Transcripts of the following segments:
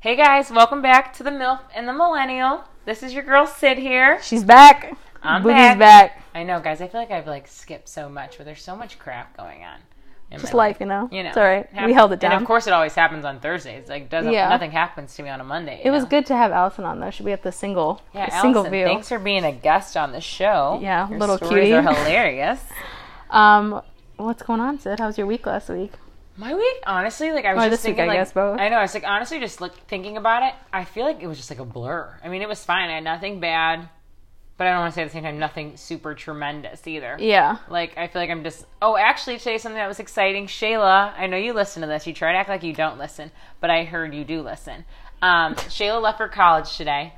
Hey guys, welcome back to the MILF and the Millennial. This is your girl Sid here. She's back. I'm Boogie's back. back. I know, guys. I feel like I've like skipped so much, but there's so much crap going on. in Just my life, you know. You know, It's all right. We held it down. And of course, it always happens on Thursdays. Like, doesn't Yeah. nothing happens to me on a Monday. it was good to have Allison on though. Should we get the single, Yeah, the single view? thanks for being a guest on the show. Yeah, Your little stories cutie. are hilarious. Um, what's going on, Sid? How was your week last week? My week, honestly, like I was Or just week, thinking, I like, guess, both. I know. I was like, honestly, just look thinking about it. I feel like it was just like a blur. I mean, it was fine. I had nothing bad, but I don't want to say at the same time nothing super tremendous either. Yeah. Like I feel like I'm just. Oh, actually, today something that was exciting. Shayla, I know you listen to this. You try to act like you don't listen, but I heard you do listen. Um, Shayla left for college today.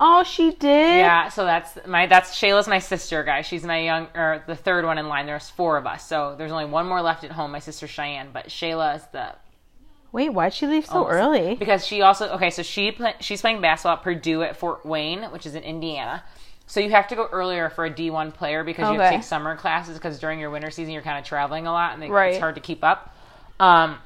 Oh, she did. Yeah, so that's my that's Shayla's my sister, guys. She's my young or the third one in line. There's four of us, so there's only one more left at home. My sister Cheyenne, but Shayla is the Wait, why'd she leave so Almost. early? because she also okay. So she she's playing basketball at Purdue at Fort Wayne, which is in Indiana. So you have to go earlier for a D1 player because you have to take summer classes because during your winter season you're kind of traveling a lot and they, Right. it's hard to keep up. Um,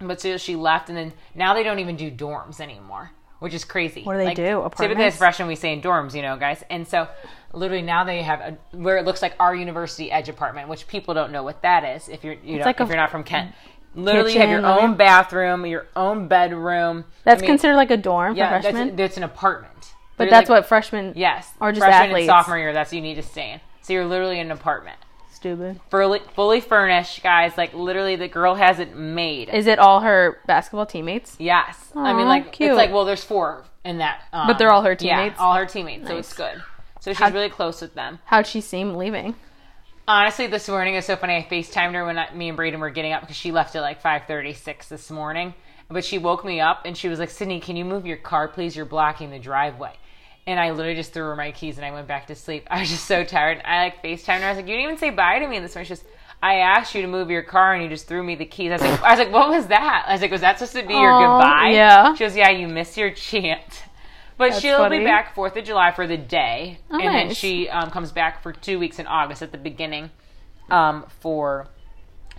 but so she left, and then now they don't even do dorms anymore, which is crazy. What do they do? Typically, as Apartments? freshmen, we say in dorms, you know, guys. And so, literally, now they have a, where it looks like our university edge apartment, which people don't know what that is. If you're, you know, like if a you're not from Kent, literally, you have your kitchen, living- own bathroom, your own bedroom. That's I mean, considered like a dorm yeah, for freshmen. that's, that's an apartment. but They're that's like- what freshmen. Yes, or just freshman athletes. and sophomore year. That's what you need to stay in. So you're literally in an apartment, Stupid. fully, fully furnished, guys. Like literally, the girl has it made. Is it all her basketball teammates? Yes. I mean, like, cute. it's like, well, there's four in that. Um, But they're all her yeah, teammates? all her teammates. So it's good. So she's How- really close with them. How'd she seem leaving? Honestly, this morning is so funny. I FaceTimed her when I, me and Braden were getting up because she left at like 5:36 this morning. But she woke me up and she was like, "Sydney, can you move your car, please? You're blocking the driveway." And I literally just threw her my keys and I went back to sleep. I was just so tired. I like FaceTimed her. I was like, "You didn't even say bye to me." And this morning, she just, "I asked you to move your car and you just threw me the keys." I was like, "I was like, what was that?" I was like, "Was that supposed to be your goodbye?" yeah. She goes, "Yeah, you missed your chance." But That's she'll funny. be back Fourth of July for the day, Oh, and then she um, comes back for two weeks in August at the beginning, um, for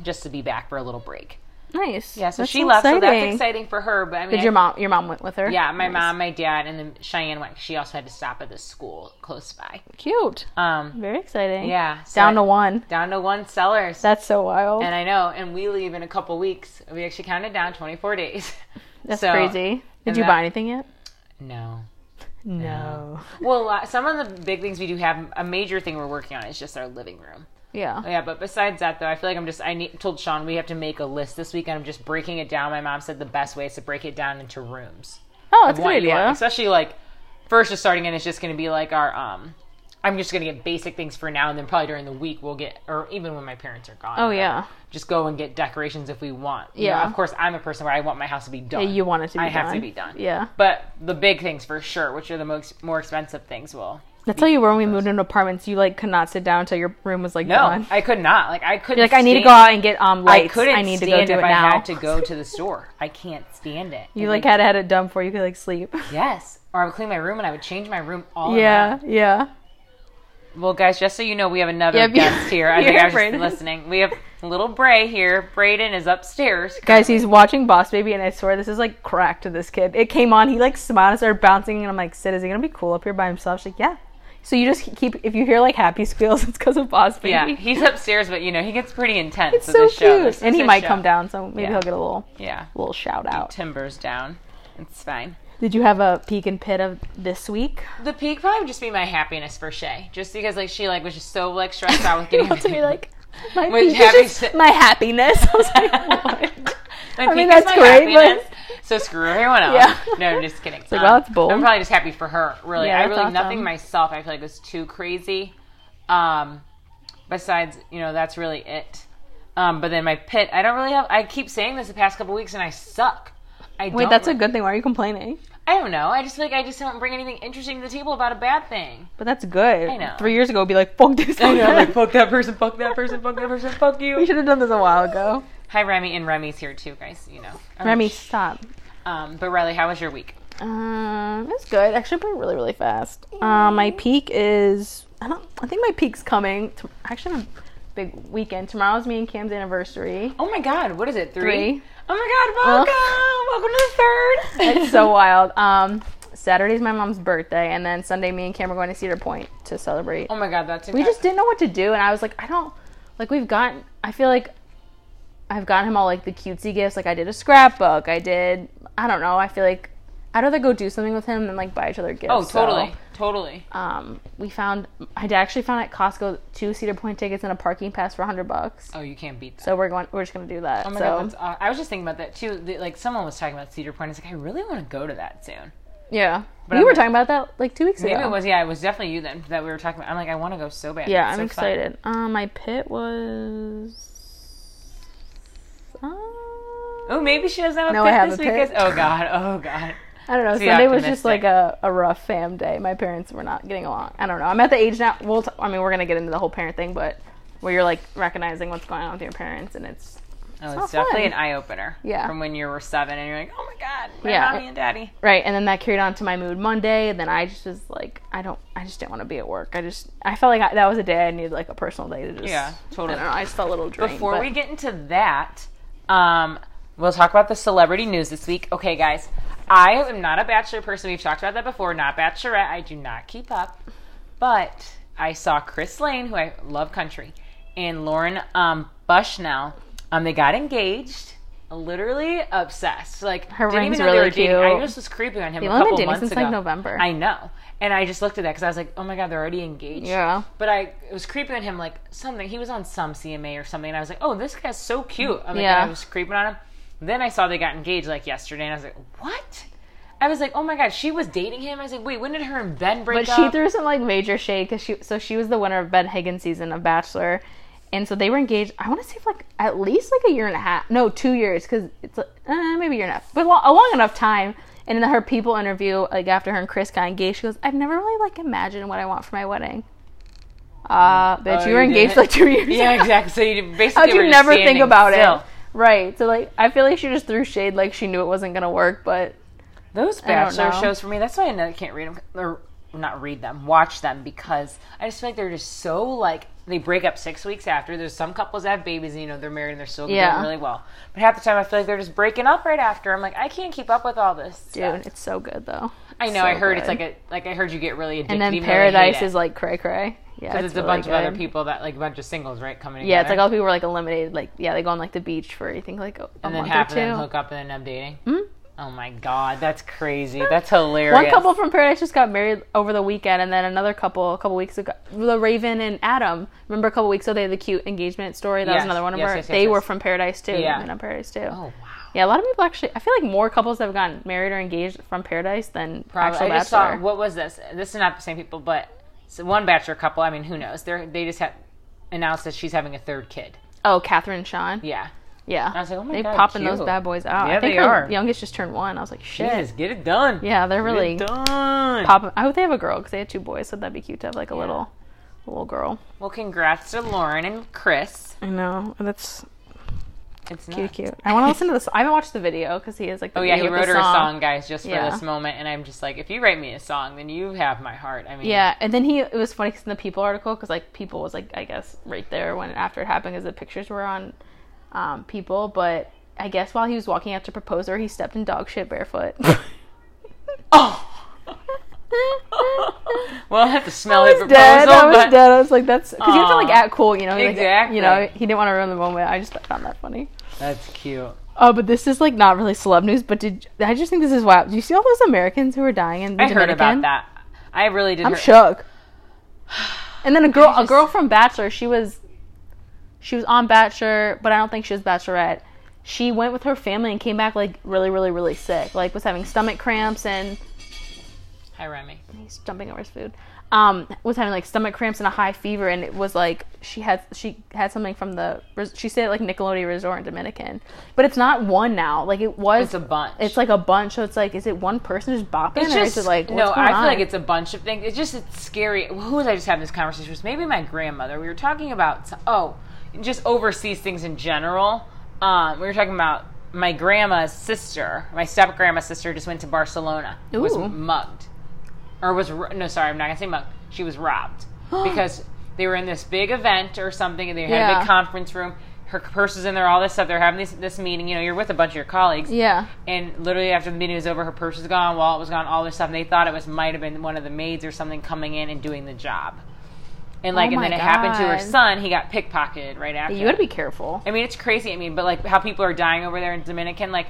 just to be back for a little break. Nice. Yeah, so That's she left, so that's exciting. exciting for her. But I mean, Did I- your mom? Your mom went with her. Yeah, my Nice. mom, my dad, and then Cheyenne went. She also had to stop at the school close by. Cute. Um, Very exciting. yeah, so Down I- to one. down to one sellers. That's so wild. and I know, and we leave in a couple weeks. We actually counted down 24 days. That's So- crazy. Did you that- buy anything yet? No. No. Well, uh, some of the big things we do have, a major thing we're working on is just our living room. Yeah. Yeah, but besides that, though, I feel like I'm just. I need, told Sean we have to make a list this week, and I'm just breaking it down. My mom said the best way is to break it down into rooms. Oh, that's good idea. Especially like first, just starting in it's just going to be like our. um I'm just to get basic things for now, and then probably during the week we'll get, or even when my parents are gone. Oh, yeah. Just go and get decorations if we want. You know, Yeah. of course, I'm a person where I want my house to be done. Yeah, you want it to be I have to be done. Yeah. But the big things for sure, which are the most more expensive things, will. That's how you were when we moved into apartments. You like could not sit down until your room was like No, done. I could not. Like I couldn't. You're like, I need to go out and get um lights. I couldn't I need to go do it I now. had to go to the store. I can't stand it. You And, like had to had it done before you could like sleep. yes, or I would clean my room and I would change my room all yeah, yeah. Well, guys, just so you know, we have another guest here. I think I was just listening. We have little Bray here. Braden is upstairs. Guys, he's watching Boss Baby, and I swear this is like crack to this kid. It came on, he like smiled and started bouncing, and I'm like, Sid, is he gonna be cool up here by himself? She's like, yeah. So you just keep if you hear like happy squeals, it's because of Boss Baby. Yeah, he's upstairs, but you know he gets pretty intense. it's with so. This cute, is and he might show. come down, so maybe Yeah. he'll get a little Yeah, little shout out. timbers down. It's fine. Did you have a peak and pit of this week? The peak probably would just be my happiness for Shay, just because like she like was just so like stressed out with getting to be like my peak is just my happiness. I was like, what? My I mean, that's my great, but- happiness, So screw everyone else. Yeah. No, I'm just kidding. Um, like, well, that's bold. I'm probably just happy for her. Really, Yeah, I really awesome. nothing myself. I feel like was too crazy. Um, besides, you know, that's really it. Um, but then my pit, I don't really have. I keep saying this the past couple weeks, and I suck. I Wait, that's a good thing. Why are you complaining? I don't know. I just feel like I just don't bring anything interesting to the table about a bad thing. But that's good. I know. Three years ago, be like, fuck this. I know, like fuck that person, fuck that person, fuck that person, fuck you. we should have done this a while ago. Hi, Remy, and Remy's here too, guys. You know, Um, Remy, stop. Um, but Riley, how was your week? Um, it's good. Actually, went really, really fast. Um, my peak is. I don't. I think my peak's coming. To, actually, a big weekend. Tomorrow's me and Cam's anniversary. Oh my God, what is it? Three. Three. Oh my God, welcome! welcome to the third. it's so wild. Um, Saturday's my mom's birthday, and then Sunday, me and Cam are going to Cedar Point to celebrate. Oh my god, that's we just didn't know what to do, and I was like, I don't like. We've gotten. I feel like I've gotten him all like the cutesy gifts. Like I did a scrapbook. I did. I don't know. I feel like I'd rather go do something with him than like buy each other gifts. Oh, so, totally, um, we found. I actually found at Costco two Cedar Point tickets and a parking pass for hundred bucks. Oh, you can't beat that. So we're going. We're just gonna do that. Oh my so, god, that's, uh, I was just thinking about that too. The- Like someone was talking about Cedar Point. It's like I really want to go to that soon. yeah. But we I'm were talking about that like two weeks Maybe ago. it was yeah, it was definitely you then that we were talking about. I'm like I want to go so bad. Yeah, It's I'm so excited. Um, my pit was. Oh, maybe she doesn't have a No, pit I have this week. pit. Oh god, oh god. I don't know. Sunday was just like a, a rough fam day. My parents were not getting along. I don't know. I'm at the age now. We'll. T- I mean, we're gonna get into the whole parent thing, but where you're like recognizing what's going on with your parents, and it's Oh, not it's definitely fun. an eye opener. Yeah. From when you were seven and you're like, oh my god, my Yeah. mommy and daddy. right. And then that carried on to my mood Monday. And then I just was like, I don't. I just didn't want to be at work. I just. I felt like I, that was a day I needed like a personal day to just. Yeah, totally. I don't know. I just felt a little drained. Before but- we get into that, um, we'll talk about the celebrity news this week. Okay, guys, I am not a Bachelor person. We've talked about that before. Not Bachelorette. I do not keep up. But I saw Chris Lane, who I love country, and Lauren um, Bushnell. Um, they got engaged. Literally obsessed. Like Her didn't ring's even know they really were dating. I cute. just was creeping on him They've a been couple months since, ago. like, November. I know, and I just looked at that because I was like, oh my god, they're already engaged. Yeah. But I it was creeping on him like something. He was on some CMA or something, and I was like, "Oh, this guy's so cute." I'm like, Yeah. I was creeping on him. Then I saw they got engaged like yesterday, and I was like, "What?" I was like, "Oh my god, she was dating him." I was like, "Wait, when did her and Ben break But up?" she threw some like major shade because she so she was the winner of Ben Higgins' season of Bachelor, and so they were engaged. I want to say for like at least like a year and a half, no, two years because it's like, uh, maybe a year and a half, but lo- a long enough time. And in her people interview, like after her and Chris got engaged, she goes, "I've never really like imagined what I want for my wedding." Uh, bitch, Oh, you were you engaged didn't? like two years. yeah, ago. exactly. So you basically How'd you never think about still. it? Right. So like, I feel like she just threw shade, like she knew it wasn't gonna work, but Those Bachelor shows for me, that's why I know I can't read them or not read them, watch them because I just feel like they're just so like they break up six weeks after. There's some couples that have babies and you know they're married and they're still Yeah. doing really well. But half the time I feel like they're just breaking up right after. I'm like, I can't keep up with all this. dude, stuff. it's so good though. I know. so I heard it's like a like I heard you get really addicted. And then even though they Paradise is like cray cray. Yeah, because it's, it's, a really bunch of other people that like a bunch of singles right coming together. Yeah, it's like all people were like eliminated. Like, yeah, they go on like the beach for I think like a, a and then month half or of them hook up and then end up dating. Mhm. Oh my god, that's crazy. That's hilarious. One couple from Paradise just got married over the weekend, and then another couple a couple weeks ago, the Raven and Adam. Remember a couple weeks ago they had the cute engagement story. That was another one of yes, our. yes, yes, they yes. were from Paradise too. Yeah. Raven on Paradise too. Oh wow. Yeah, a lot of people actually. I feel like more couples have gotten married or engaged from Paradise than Probably. actual I just saw what was this? This is not the same people, but so one bachelor couple. I mean, who knows? They they just had announced that she's having a third kid. oh, Catherine and Sean. Yeah, Yeah, I was like, oh my they god, popping cute. those bad boys out. Yeah, I think they her are. youngest just turned one. I was like, shit. Yes, get it done. Yeah, they're Get really it done. popping. I hope they have a girl because they had two boys, so that'd be cute to have like a little, little girl. Well, congrats to Lauren and Chris. I know that's It's cute, not. cute. I want to listen to this. I haven't watched the video because he is like. The Oh yeah, he wrote her a song. song, guys, just for Yeah. this moment, and I'm just like, if you write me a song, then you have my heart. I mean, Yeah, and then he it was funny 'cause in the People article because like People was like I guess right there when after it happened because the pictures were on um, People, but I guess while he was walking out to propose her, he stepped in dog shit barefoot. Oh. well, I have to smell I was proposal, dead. I was but dead. I was like, that's because you have to like act cool, you know. like, Exactly. you know, he didn't want to ruin the moment. I just found that funny. that's cute. Oh, but this is like not really celeb news. But did I just think this is wild? Do you see all those Americans who are dying in the I heard Dominican? about that. I really did. I'm hear- shook. And then a girl, I a just- girl from Bachelor, she was, she was on Bachelor, but I don't think she was Bachelorette. She went with her family and came back like really, really, really sick. Like was having stomach cramps and Hi, Remy. he's jumping over his food. Um, was having like stomach cramps and a high fever, and it was like she had she had something from the she at like Nickelodeon Resort in Dominican, but it's not one now. Like it was. It's a bunch. It's like a bunch. So it's like, is it one person just bopping, It's or is it like no. I feel like it's a bunch of things. It's just it's scary. Who was I just having this conversation with? Maybe my grandmother. We were talking about oh, just overseas things in general. Um, we were talking about my grandma's sister. My step grandma's sister just went to Barcelona. Ooh. Was mugged, or was no? Sorry, I'm not gonna say mugged. She was robbed because they were in this big event or something, and they had a big conference room. her purse is in there, all this stuff. They're having this this meeting. You know, you're with a bunch of your colleagues. Yeah. And literally after the meeting was over, her purse was gone, wallet was gone, all this stuff. And they thought it was might have been one of the maids or something coming in and doing the job. And like, Oh and then it happened to her son. He got pickpocketed right after. You gotta be careful. I mean, it's crazy. I mean, but like how people are dying over there in Dominican, like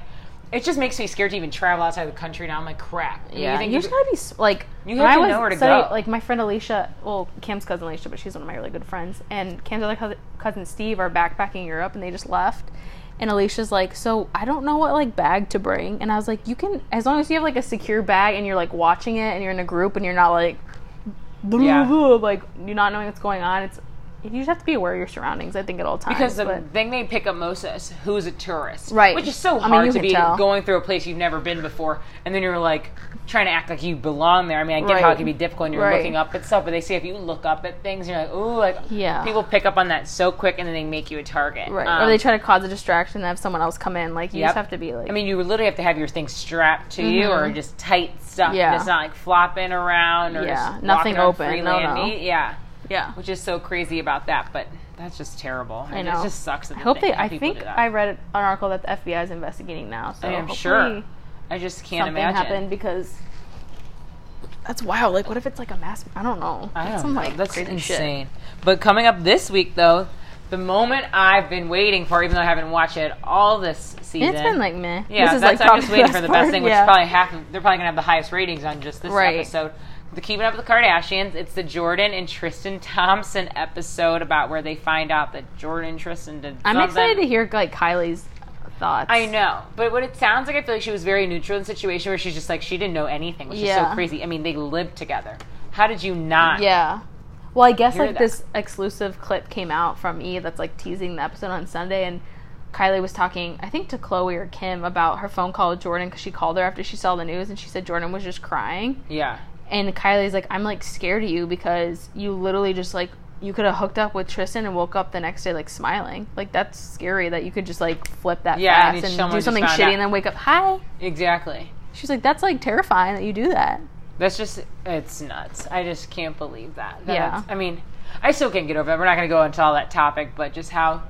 it just makes me scared to even travel outside the country now. I'm like, crap. Yeah, you, think just gotta be like. You have to know where to studying- go. Like my friend Alicia, well, Cam's cousin Alicia, but she's one of my really good friends. And Cam's other cousin, cousin Steve are backpacking Europe, and they just left. And Alicia's like, so I don't know what like bag to bring. And I was like, you can as long as you have like a secure bag and you're like watching it and you're in a group and you're not like, Yeah. like you're not knowing what's going on. It's you just have to be aware of your surroundings. I think at all times. Because the but- thing they pick up most is who's a tourist, Right. Which is so I mean, hard to be tell. going through a place you've never been before, and then you're like trying to act like you belong there. I mean, I get how it can be difficult, and you're Right. looking up at stuff, but they say if you look up at things, you're like, ooh, like Yeah. people pick up on that so quick, and then they make you a target, right, Um, or they try to cause a distraction and have someone else come in. Like you Yep. just have to be like. I mean, you literally have to have your things strapped to you, or just tight stuff. Mm-hmm. Yeah. and it's not like flopping around or Yeah, just nothing open. No, no. Yeah, yeah. which is so crazy about that, but that's just terrible. I It know. just sucks. That I hope they. I think. I read an article that the FBI is investigating now. So I am sure. I just can't something imagine. happened because that's wild. Like, what if it's like a mass? I don't know. I That's don't some know. like That's insane. But coming up this week, though, the moment I've been waiting for, even though I haven't watched it all this season. It's been like meh. yeah, this is that's, like I'm just waiting for the best part. thing, which yeah. is probably half. Of, they're probably gonna have the highest ratings on just this Right. episode. The Keeping Up with the Kardashians. It's the Jordyn and Tristan Thompson episode about where they find out that Jordyn and Tristan did. I'm something. excited to hear like Kylie's thoughts. I know, but what it sounds like, I feel like she was very neutral in the situation where she's just like she didn't know anything, which is so crazy. I mean, they lived together. How did you not? Yeah. Well, I guess like that. this exclusive clip came out from E that's like teasing the episode on Sunday, and Kylie was talking, I think, to Khloé or Kim about her phone call with Jordyn because she called her after she saw the news, and she said Jordyn was just crying. Yeah. And Kylie's like, I'm like scared of you because you literally just like you could have hooked up with Tristan and woke up the next day like smiling. Like that's scary that you could just like flip that Yeah, fast and, someone do something shitty out. and then wake up hi. Exactly. She's like, that's like terrifying that you do that. That's just it's nuts. I just can't believe that. Yeah. I mean, I still can't get over it. We're not going to go into all that topic, but just how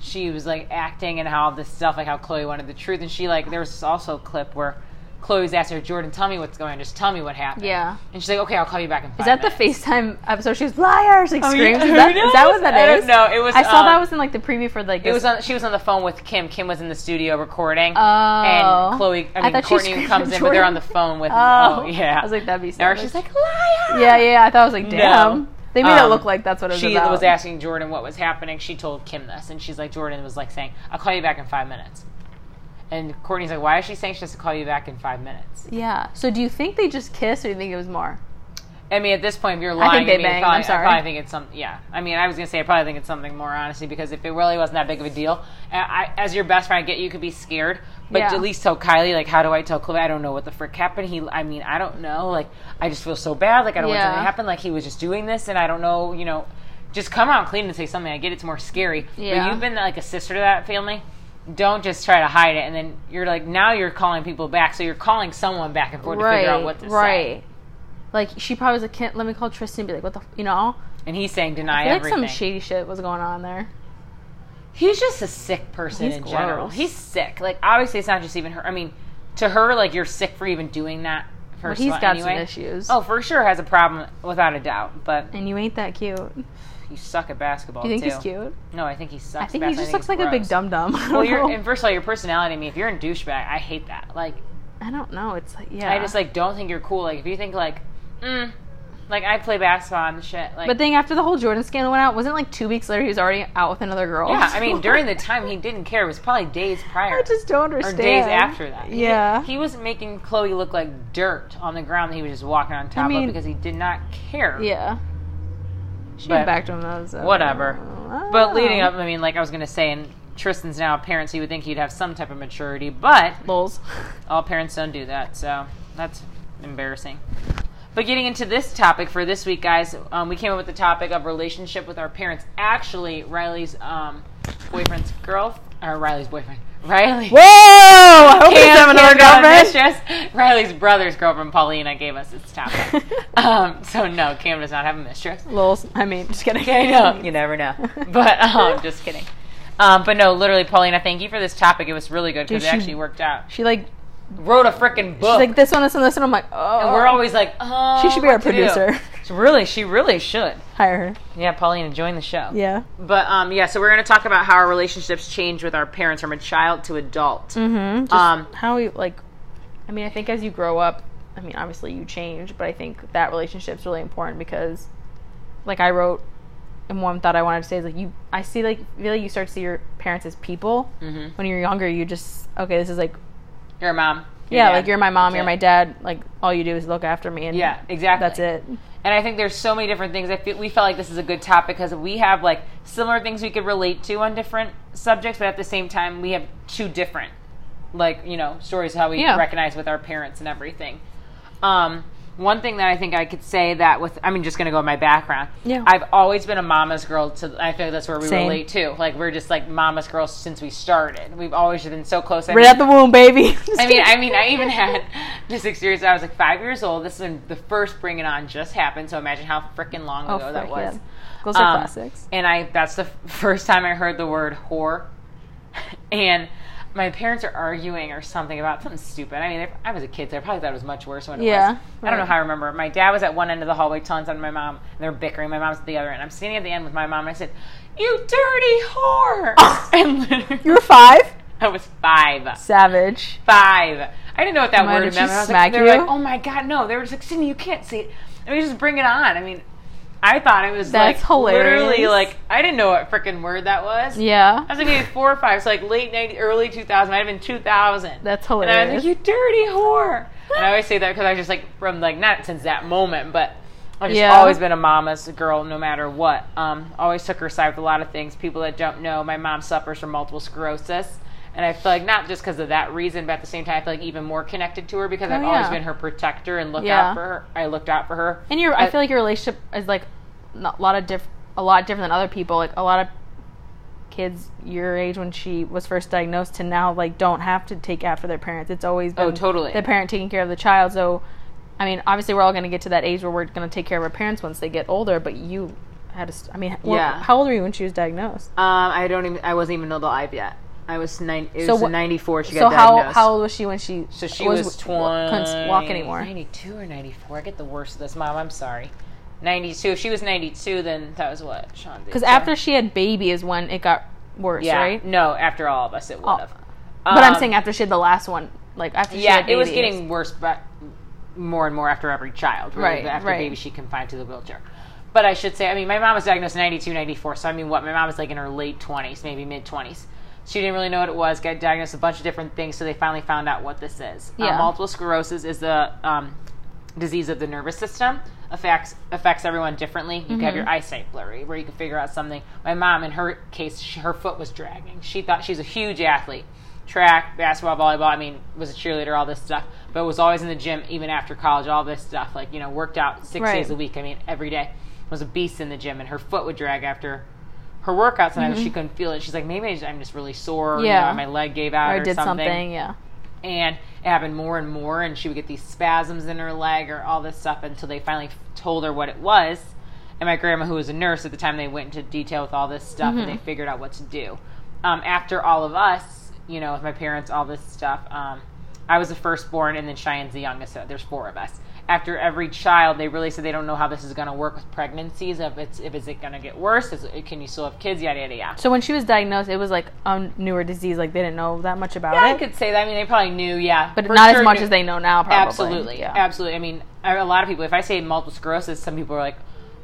she was like acting and how all this stuff, like how Khloé wanted the truth, and she like there was also a clip where Khloé's asked her, Jordyn, tell me what's going on. Just tell me what happened. Yeah. And she's like, okay, I'll call you back in five Is that the minutes." FaceTime episode? She was liars, like Oh, screams. Is, that, is that what that I don't know. It was, I saw that um, was in like the preview for like. It was on. She was on the phone with Kim. Kim was in the studio recording. Oh. And Khloé, I I mean, thought Kourtney comes in, but they're on the phone with. Oh. Oh, yeah. I was like, that'd be. Savage. she's like, liar. Yeah, yeah. I thought I was like, damn. No. They made it Um, look like that's what it was she about. was asking Jordyn what was happening. She told Kim this, and she's like, Jordyn was like saying, "I'll call you back in five minutes." And Kourtney's like, "Why is she saying she has to call you back in five minutes?" Yeah. So do you think they just kissed, or do you think it was more? I mean, at this point, if you're lying, I think they I mean, banged. Probably, I'm sorry. I probably think it's some. Yeah, I mean, I was gonna say I probably think it's something more honestly because if it really wasn't that big of a deal, I, as your best friend, I get you could be scared, but Yeah. at least tell Kylie like, how do I tell Khloé? I don't know what the frick happened. He, I mean, I don't know. Like, I just feel so bad. Like, I don't want Yeah. something to happen. Like, he was just doing this, and I don't know. You know, just come out clean and say something. I get it's more scary. Yeah. But you've been like a sister to that family. Don't just try to hide it, and then you're like now you're calling people back, so you're calling someone back and forth to figure out what to say. right. Like she probably was like, "Can't let me call Tristan." and Be like, "What the?" F-? You know. And he's saying I deny feel like some shady shit was going on there. He's just a sick person He's in general. He's sick. Like obviously, it's not just even her. I mean, to her, like you're sick for even doing that. First he's of all, got anyway. some issues. Oh, for sure, has a problem without a doubt. But And you ain't that cute. You suck at basketball. you think too. he's cute? No, I think he sucks. I think he just looks like a big gross. dum dum. Well, you're and first of all, your personality. I mean, if you're a douchebag, I hate that. Like, I don't know. It's like yeah. I just like don't think you're cool. Like, if you think like, mm, like I play basketball and shit. Like, But then after the whole Jordyn scandal went out, wasn't like two weeks later he was already out with another girl? yeah, I mean, during the time he didn't care. It was probably days prior. I just don't understand. or days after that. Yeah. He, was making Khloé look like dirt on the ground that he was just walking on top mean- of because he did not care. yeah. She But- went back him. So. Whatever. But leading up, I mean, like I was going to say, and Tristan's now a parent, so you would think he'd have some type of maturity, but all parents don't do that, so that's embarrassing. But getting into this topic for this week, guys, um, we came up with the topic of relationship with our parents. Actually, Riley's um, boyfriend's girl, or Riley's boyfriend, Riley. Whoa! I hope Cam- having another Cam got a girlfriend. mistress. Riley's brother's girlfriend, Paulina, gave us this topic. um, so no, Cam does not have a mistress. Lols. I mean, just kidding. I know. You never know. But um, just kidding. Um, but no, literally, Paulina, thank you for this topic. It was really good because it actually worked out. She like Wrote a freaking she's book. like this one, this one, this one. I'm like, oh, and we're always like, oh, she should be our producer. So really, she really should. Hire her. Yeah, Paulina, join the show. Yeah. But um, yeah, so we're going to talk about how our relationships change with our parents from a child to adult. Mm-hmm. Um, how we like. I mean, I think as you grow up, I mean, obviously you change, but I think that relationship's really important because, like I wrote, and one thought I wanted to say is like you. I see like feel like you start to see your parents as people. Mhm. When you're younger, you just okay. This is like You're a mom. Your yeah, dad. like you're my mom, you're my dad. Like all you do is look after me, and Yeah, exactly. that's it. And I think there's so many different things. I feel we felt like this is a good topic because we have like similar things we could relate to on different subjects, but at the same time, we have two different, like you know, stories of how we Yeah. recognize with our parents and everything. Um, one thing that I think I could say that with, I mean, just gonna go with my background. Yeah. I've always been a mama's girl. To I feel like that's where we Same. relate too. Like we're just like mama's girls since we started. We've always been so close. I Right mean- out the womb, baby. I mean, I mean, I even had just experience. I was like five years old. This is when the first Bring It On just happened. So imagine how freaking long oh, ago that was. yeah. Those are Um, classics. And I that's the f- first time I heard the word whore. and my parents are arguing or something about something stupid. I mean, I was a kid, so I probably thought it was much worse when it Yeah, was. I don't know how I remember. My dad was at one end of the hallway telling something to my mom, and they're bickering. My mom's at the other end. I'm standing at the end with my mom, and I said, "You dirty whore!" and literally, You were five. I was five Savage. five. I didn't know what that Why, word meant. I was like, they were you? like, oh my god, no. They were just like, Sydney, you can't see it. I mean, just bring it on. I mean, I thought it was That's like hilarious. literally like I didn't know what freaking word that was. Yeah. I was like maybe four or five, so like late 90, early 2000, might have been 2000. That's And I was hilarious. like, you dirty whore. And I always say that because I was just like, from like, not since that moment, but I've just Yeah. always been a mama's girl no matter what. Um, always took her side with a lot of things. People that don't know, my mom suffers from multiple sclerosis. And I feel like not just because of that reason, but at the same time, I feel like even more connected to her because Oh, I've always been her protector and look Yeah. out for her. I looked out for her. And your, I I- feel like your relationship is like not- a lot of diff, a lot different than other people. Like a lot of kids your age when she was first diagnosed to now like don't have to take after their parents. It's always been Oh, totally. the parent taking care of the child. So, I mean, obviously we're all going to get to that age where we're going to take care of our parents once they get older. But you had to. I mean, Yeah. How old were you when she was diagnosed? Um, I don't even. I wasn't even alive yet. I was nine. It So was what- '94. She got So got how diagnosed. how old was she when she? So she was, w- 20, couldn't walk anymore. 92 or 94. I get the worst of this, Mom. I'm sorry. 92. If she was 92, then that was what Sean. Because So- after she had baby is when it got worse, yeah, right? no, after all of us, it would Oh. have. But I'm Um, saying after she had the last one, like after she yeah, had it was babies. getting worse, but more and more after every child. Really. Right, After right. baby, she confined to the wheelchair. But I should say, I mean, my mom was diagnosed in 92, 94. So I mean, what? My mom was like in her late 20s, maybe mid 20s. She didn't really know what it was. Got diagnosed with a bunch of different things. So they finally found out what this is. Uh, Yeah. multiple sclerosis is a um, disease of the nervous system. Affects affects everyone differently. You can have Mm-hmm. your eyesight blurry, where you can figure out something. My mom, in her case, she, her foot was dragging. She thought she's a huge athlete track, basketball, volleyball. I mean, was a cheerleader, all this stuff, but was always in the gym even after college. All this stuff, like you know, worked out six Right. days a week. I mean, every day was a beast in the gym, and her foot would drag after her workouts, and I, she couldn't feel it. She's like, maybe I I'm just really sore. you Mm-hmm. Yeah. know, my leg gave out or or, did something. yeah. and it happened more and more and she would get these spasms in her leg or all this stuff until they finally told her what it was and my grandma who was a nurse at the time they went into detail with all this stuff and they figured out what to do um, after all of us you know with my parents all this stuff um, i was the firstborn and then cheyenne's the youngest so there's four of us after every child they really said they don't know how this is going to work with pregnancies if it's if is it going to get worse is it, can you still have kids yada yada yada So when she was diagnosed, it was like a newer disease. Like they didn't know that much about yeah, I could say that. I mean, they probably knew, yeah, but not sure as much knew- as they know now. Probably. Absolutely, Yeah. absolutely. I mean, a lot of people. If I say multiple sclerosis, some people are like,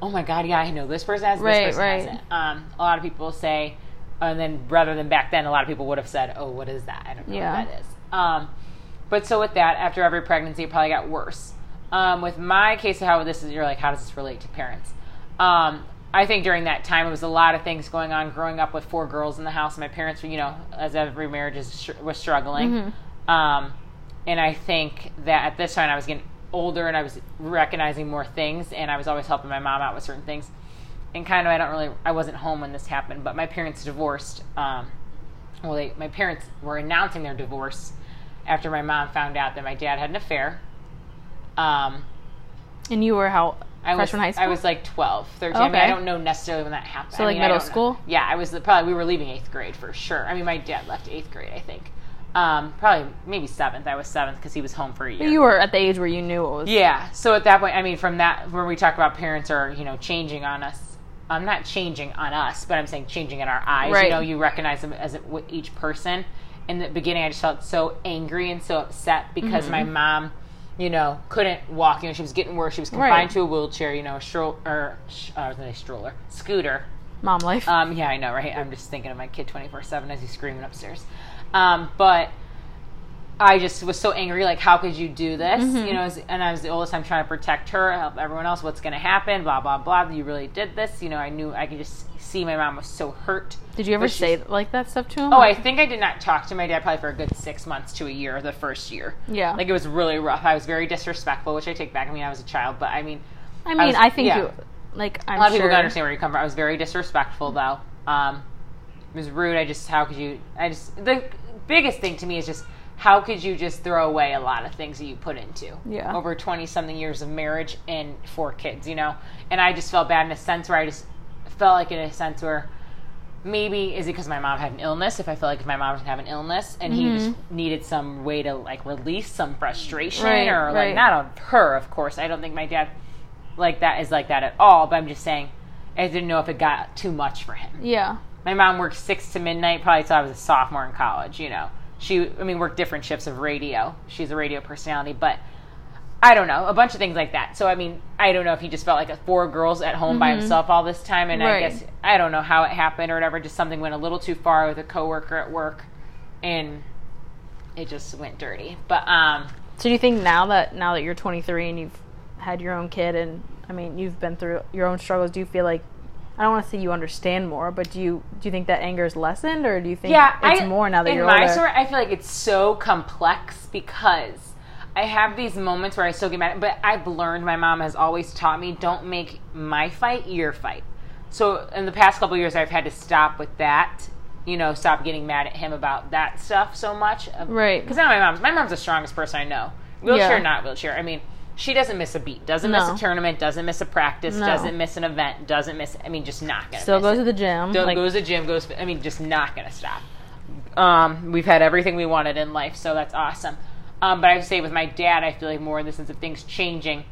"Oh my god, yeah, I know this person has, this Right, person right. has it." Um, a lot of people say, and then rather than back then, a lot of people would have said, "Oh, what is that? I don't know Yeah. what that is." Um, but so with that, after every pregnancy, it probably got worse. Um, with my case of how this is, you're like, how does this relate to parents? Um, I think during that time, it was a lot of things going on. Growing up with four girls in the house, my parents were, you know, as every marriage is, was struggling. Mm-hmm. Um, and I think that at this time, I was getting older and I was recognizing more things, and I was always helping my mom out with certain things. And kind of, I don't really, I wasn't home when this happened, but my parents divorced. Um, well, they, my parents were announcing their divorce after my mom found out that my dad had an affair. Um, And you were how I was, Freshman high school? I was like 12, 13. I mean, I don't know necessarily when that happened. So, I like, mean, middle don't know. school? Yeah, I was the- probably, we were leaving eighth grade for sure. I mean, my dad left eighth grade, I think. Um, probably maybe seventh. I was seventh because he was home for a year. You were at the age where you knew it was. Yeah. So at that point, I mean, from that, where we talk about parents are, you know, changing on us. I'm not changing on us, but I'm saying changing in our eyes. Right. You know, you recognize them as each person. In the beginning, I just felt so angry and so upset because my mom, you know, couldn't walk. You know, she was getting worse. She was confined Right. to a wheelchair. You know, a stroller, or uh, I was going to say stroller, scooter. Mom life. Um, yeah, I know, right? I'm just thinking of my kid 24 7 as he's screaming upstairs. Um, but I just was so angry. Like, how could you do this? Mm-hmm. You know, and I was the oldest. I'm trying to protect her, help everyone else. What's going to happen? Blah blah blah. You really did this. You know, I knew I could just see my mom was so hurt. Did you ever say like that stuff to him? Oh, I think I did not talk to my dad probably for a good six months to a year. The first year, Yeah. like it was really rough. I was very disrespectful, which I take back. I mean, I was a child, but I mean, I mean, was- I, think yeah. you like. I'm a lot of people don't understand where you come from. I was very disrespectful, though. Um, it was rude. I just, how could you? I just, the biggest thing to me is just, how could you just throw away a lot of things that you put into? Yeah. Over 20 something years of marriage and four kids, you know? And I just felt bad in a sense where I just felt like in a sense where maybe is it because my mom had an illness? If i feel like if my mom didn't have an illness and he just mm-hmm. needed some way to like release some frustration Right, or like right. not on her of course. I don't think my dad like that is like that at all but i'm just saying i didn't know if it got too much for him. Yeah. my mom worked six to midnight probably till i was a sophomore in college you know. She i mean worked different shifts of radio. She's a radio personality but I don't know, a bunch of things like that. So I mean, I don't know if he just felt like a four girls at home by himself all this time, and I Mm-hmm. Guess I don't know how it happened or whatever. Just something went a little too far with a coworker at work, and it just went dirty. But um, So do you think now that now that you're 23 and you've had your own kid and I mean you've been through your own struggles, do you feel like I don't want to say you understand more, but do you do you think that anger is lessened or do you think yeah, it's I, more now that in you're my older? story, I feel like it's so complex because I have these moments where I still get mad, but I've learned. My mom has always taught me don't make my fight your fight. So in the past couple years, I've had to stop with that. You know, stop getting mad at him about that stuff so much. Right. Because now my mom's my mom's the strongest person I know. Wheelchair, Yeah. not wheelchair. I mean, she doesn't miss a beat. Doesn't miss a tournament. Doesn't miss a practice. No. Doesn't miss an event. Doesn't miss. I mean, just not gonna. Still goes it. to the gym. Don't like, goes to the gym, goes. I mean, just not gonna stop. Um, we've had everything we wanted in life, so that's awesome. Um, but I would say with my dad, I feel like more in the sense of things changing.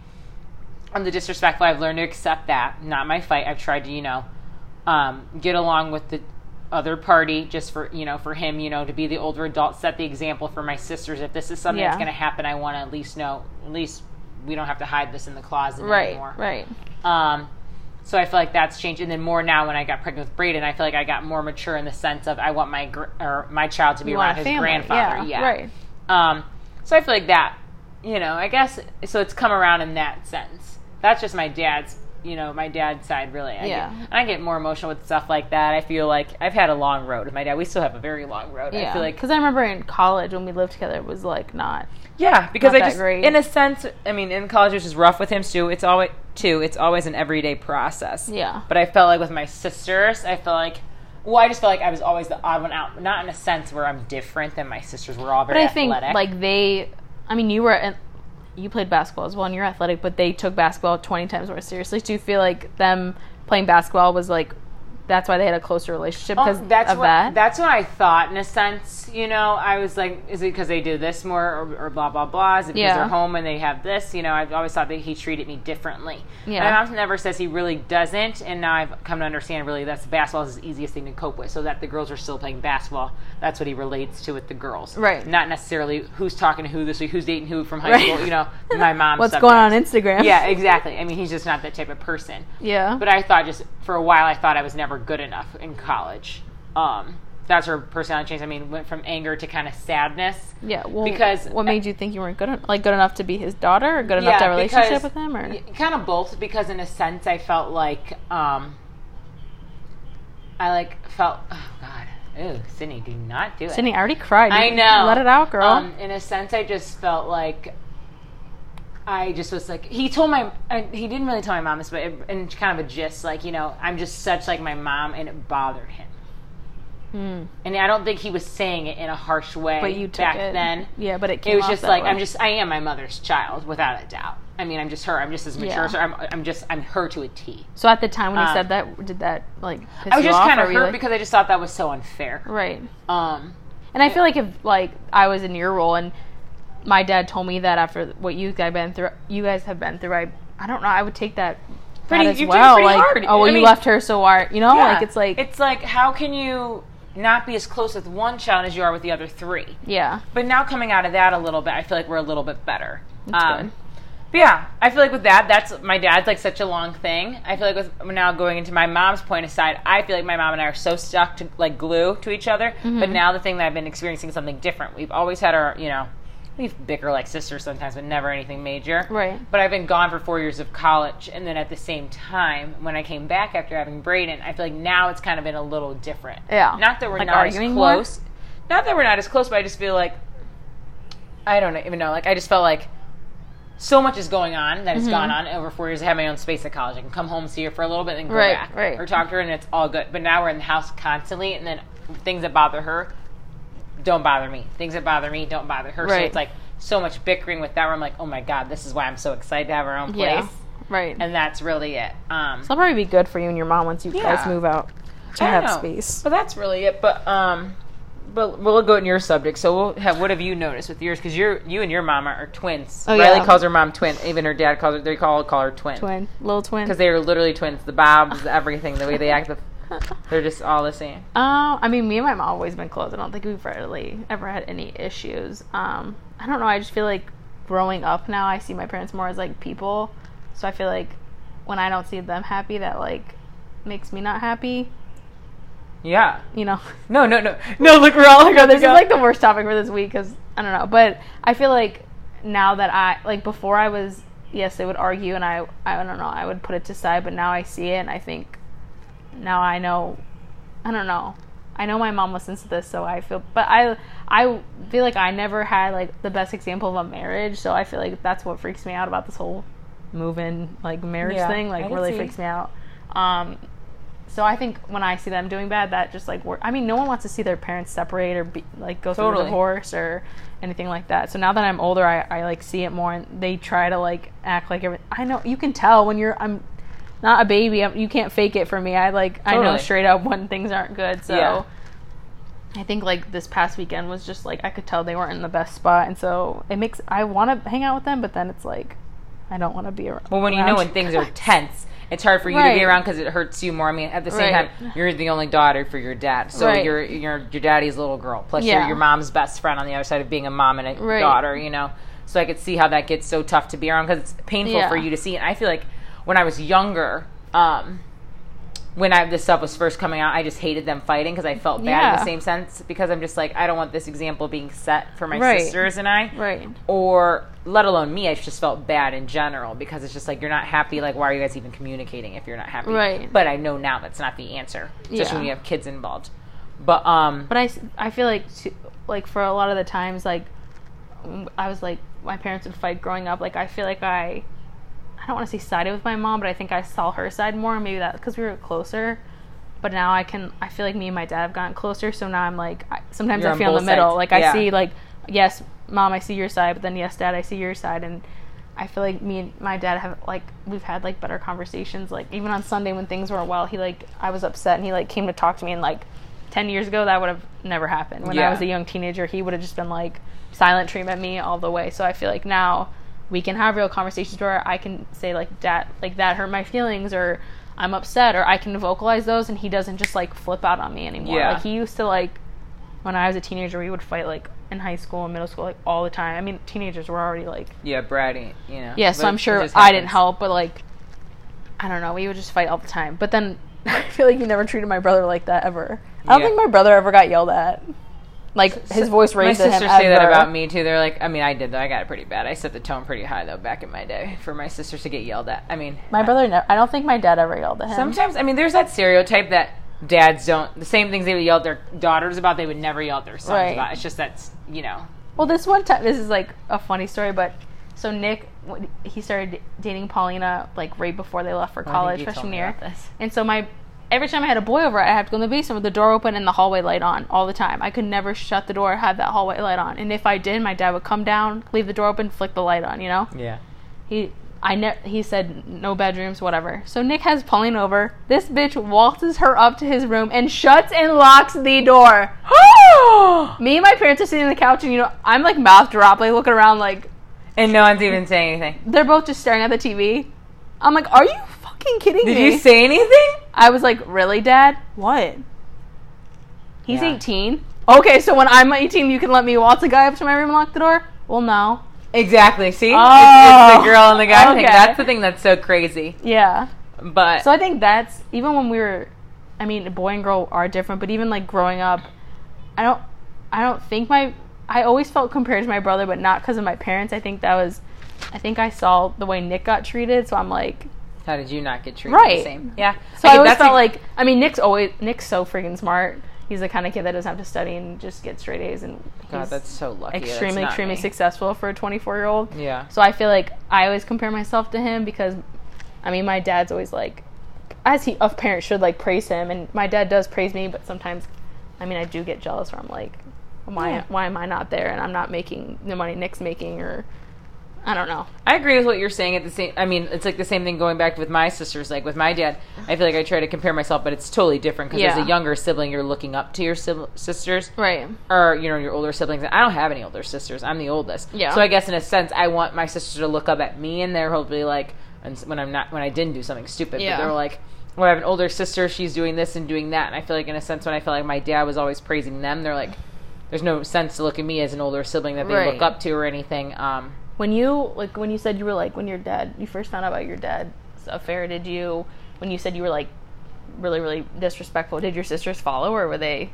On the disrespectful, I've learned to accept that. Not my fight. I've tried to, you know, um, get along with the other party just for you know for him you know to be the older adult set the example for my sisters if this is something that's going to happen i want to at least know at least we don't have to hide this in the closet right, anymore right. um, so I feel like that's changed, and then more now when I got pregnant with Braden, I feel like I got more mature in the sense of I want my gr- or my child to be You around his family, grandfather. yeah, Yeah, right. Um, so I feel like that, you know, I guess so. It's come around in that sense. That's just my dad's, you know, my dad's side really. I Yeah. Get, I get more emotional with stuff like that. I feel like I've had a long road with my dad. We still have a very long road. Yeah. I feel like because I remember in college when we lived together, it was like not. Yeah, because Not I just, great. in a sense, I mean, in college, it was just rough with him too. It's always too. It's always an everyday process. Yeah. But I felt like with my sisters, I felt like, well, I just felt like I was always the odd one out. Not in a sense where I'm different than my sisters. We're all But very I think like they, I mean, you were you played basketball as well, and you're athletic, but they took basketball 20 times more seriously. Do you feel like them playing basketball was like that's why they had a closer relationship Oh, because that's of what that? that's what I thought in a sense. You know, I was like, is it because they do this more or, or blah blah blah? Is it because Yeah. they're home and they have this? You know, I've always thought that he treated me differently. Yeah. My mom never says he really doesn't, and now I've come to understand really that's basketball is his easiest thing to cope with. So that the girls are still playing basketball, that's what he relates to with the girls. Right. Not necessarily who's talking to who this week, who's dating who from high Right. school. You know, my mom. What's going on on Instagram? Yeah, exactly. I mean, he's just not that type of person. yeah. But I thought just for a while, I thought I was never good enough in college. Um, that's her personality changed. I mean, went from anger to kind of sadness. yeah. Well, because- what made you think you weren't good en- like good enough to be his daughter or good enough to have a relationship with him or kind of both. Because in a sense, I felt like um, I like felt. Ooh, Sydney, do not do it. Sydney? I already cried. I know. Let it out, girl. Um, in a sense, I just felt like I just was like he told my uh, he didn't really tell my mom this, but it, in kind of a gist, like you know, I'm just such like my mom, and it bothered him. Mm. And I don't think he was saying it in a harsh way But you took back it. then. Yeah, but it came It was just like way. I'm just I am my mother's child without a doubt. I mean, I'm just her. I'm just as mature Yeah. as her. I'm, I'm just I'm her to a T. So at the time when he Um, said that, did that like piss I was you just kind of hurt like- because I just thought that was so unfair. right? Um, And I feel like if like I was in your role and my dad told me that after what you guys been through, you guys have been through, I I don't know, I would take that Pretty- that as you well. pretty Like, hard. oh well, I you mean- left her so hard, you know, yeah. like it's like it's like how can you not be as close with one child as you are with the other three? yeah, But now coming out of that a little bit, I feel like we're a little bit better. That's Um, good. But yeah, I feel like with that, that's my dad's like such a long thing. I feel like with now going into my mom's point aside, I feel like my mom and I are so stuck to like glue to each other. Mm-hmm. But now the thing that I've been experiencing is something different. We've always had our, you know, we've bicker like sisters sometimes, but never anything major. Right. But I've been gone for four years of college, and then at the same time, when I came back after having Braden, I feel like now it's kind of been a little different. Yeah. Not that we're Like not as arguing more? close. Not that we're not as close, but I just feel like I don't even know. Like I just felt like so much is going on that has gone on over four years. I have my own space at college. I can come home, see her for a little bit, and go Right, back right. or talk to her, and it's all good. But now we're in the house constantly, and then things that bother her don't bother me. Things that bother me don't bother her. So it's like so much bickering with that. Where I'm like, oh my god, this is why I'm so excited to have our own place, yeah, right. and that's really it. Um, so it'll probably be good for you and your mom once you Yeah. guys move out to have know. space. But that's really it. But um, but we'll go in your subject. So we'll have what have you noticed with yours? Because you're you and your mama are twins. Oh, Riley yeah. calls her mom twin. Even her dad calls her. They call call her twin Twin, little twin. because they are literally twins. The bobs, everything, the way they act, the, they're just all the same. Uh, I mean, me and my mom always been close. I don't think we've really ever had any issues. Um, I don't know. I just feel like growing up now, I see my parents more as like people. So I feel like when I don't see them happy, that like makes me not happy. Yeah. You know. No, no, no, no. Look, we're all like, no, this is like the worst topic for this week because I don't know. But I feel like now that I like before I was yes they would argue and I I don't know I would put it to side, but now I see it and I think now I know I don't know. I know my mom listens to this, so I feel, but I I feel like I never had like the best example of a marriage, so I feel like that's what freaks me out about this whole move-in like marriage Yeah, thing. Like really see. freaks me out. Um, so I think when I see them doing bad, that just like work. I mean, no one wants to see their parents separate or be, like go through a divorce or anything like that. So now that I'm older, I, I like see it more, and they try to like act like every. I know you can tell when you're. I'm not a baby. I'm, you can't fake it for me. I like. I know straight up when things aren't good. So. Yeah. I think like this past weekend was just like I could tell they weren't in the best spot, and so it makes I want to hang out with them, but then it's like I don't want to be around. Well, when you know when things are tense, it's hard for you to be around because it hurts you more. I mean, at the same Right. time, you're the only daughter for your dad, so Right. you're you're your daddy's little girl. Plus, Yeah. you're your mom's best friend on the other side of being a mom and a Right. daughter. You know, so I could see how that gets so tough to be around because it's painful Yeah. for you to see. And I feel like when I was younger. um when I, this stuff was first coming out, I just hated them fighting because I felt bad in the same sense because I'm just like I don't want this example being set for my Right. sisters and I right. or let alone me, I just felt bad in general because it's just like you're not happy. Like, why are you guys even communicating if you're not happy? Right. But I know now that's not the answer, especially Yeah. when you have kids involved. But um, But I I feel like to, like for a lot of the times like I was like my parents would fight growing up. Like I feel like I I don't want to say sided with my mom, but I think I saw her side more. Maybe that because we were closer. But now I can. I feel like me and my dad have gotten closer. So now I'm like, I, sometimes You're I feel in the both middle. sides. Like I see, like, yes, mom, I see your side, but then yes, dad, I see your side, and I feel like me and my dad have like we've had like better conversations. Like even on Sunday when things weren't well, he like I was upset and he like came to talk to me. And like ten years ago, that would have never happened. When I was a young teenager, he would have just been like silent treatment me all the way. So I feel like now we can have real conversations where I can say like that like that hurt my feelings or I'm upset or I can vocalize those and he doesn't just like flip out on me anymore. Yeah. Like he used to like when I was a teenager we would fight like in high school and middle school like all the time. I mean teenagers were already like yeah, bratty, you know. yeah, so But I'm sure I didn't help, but like I don't know, we would just fight all the time. But then I feel like he never treated my brother like that ever. I don't Yeah. think my brother ever got yelled at. Like his voice My raised at him sisters say that about me too. They're like, I mean, I did though. I got it pretty bad. I set the tone pretty high though back in my day for my sisters to get yelled at. I mean, My brother, never, I don't think my dad ever yelled at him. Sometimes, I mean, there's that stereotype that dads don't. The same things they would yell at their daughters about, they would never yell at their sons Right. about. It's just that's you know. Well, this one time, this is like a funny story, but so Nick, he started dating Paulina like right before they left for college you told freshman year, about this. and so my, every time I had a boy over, I had to go in the basement with the door open and the hallway light on all the time. I could never shut the door, have that hallway light on. And if I did, my dad would come down, leave the door open, flick the light on. You know, Yeah. he. I ne- he said no bedrooms, whatever. So Nick has Pauline over. This bitch waltzes her up to his room and shuts and locks the door. Me and my parents are sitting on the couch, and you know, I'm like mouth drop, like looking around, like and no one's even saying anything. they're both just staring at the TV. I'm like, are you fucking kidding Did me? you say anything? I was like, really, Dad? What? He's Yeah. 18. Okay, so when I'm 18, you can let me waltz a guy up to my room and lock the door? Well, no. Exactly. See, it's, Oh, it's the oh. girl and the guy thing. okay. That's the thing that's so crazy. Yeah. But So I think that's even when we were, I mean, boy and girl are different, but even like growing up, I don't, I don't think my, I always felt compared to my brother, but not because of my parents. I think that was, I think I saw the way Nick got treated, so I'm like, how did you not get treated Right. the same? Yeah. So I, get- always felt a- like I mean Nick's always Nick's so freaking smart. He's the kind of kid that doesn't have to study and just get straight A's and God, that's so lucky. Extremely not extremely me. successful for a 24 year old. Yeah. So I feel like I always compare myself to him because I mean my dad's always like as he of parents should like praise him and my dad does praise me but sometimes I mean I do get jealous where I'm like why Yeah. why am I not there and I'm not making the money Nick's making or I don't know. I agree with what you're saying. At the same, I mean, it's like the same thing going back with my sisters. Like with my dad, I feel like I try to compare myself, but it's totally different because as a younger sibling, you're looking up to your sisters, Right. or you know your older siblings. I don't have any older sisters. I'm the oldest. Yeah. So I guess in a sense, I want my sisters to look up at me, and they're hopefully like, and when I'm not, when I didn't do something stupid, Yeah. but they're like. Well, I have an older sister. She's doing this and doing that, and I feel like, in a sense, when I feel like my dad was always praising them, they're like, "There's no sense to look at me as an older sibling that they Right. look up to or anything." Um, When you like when you said you were like when your dad you first found out about your dad's affair, did you when you said you were like really really disrespectful? Did your sisters follow or were they?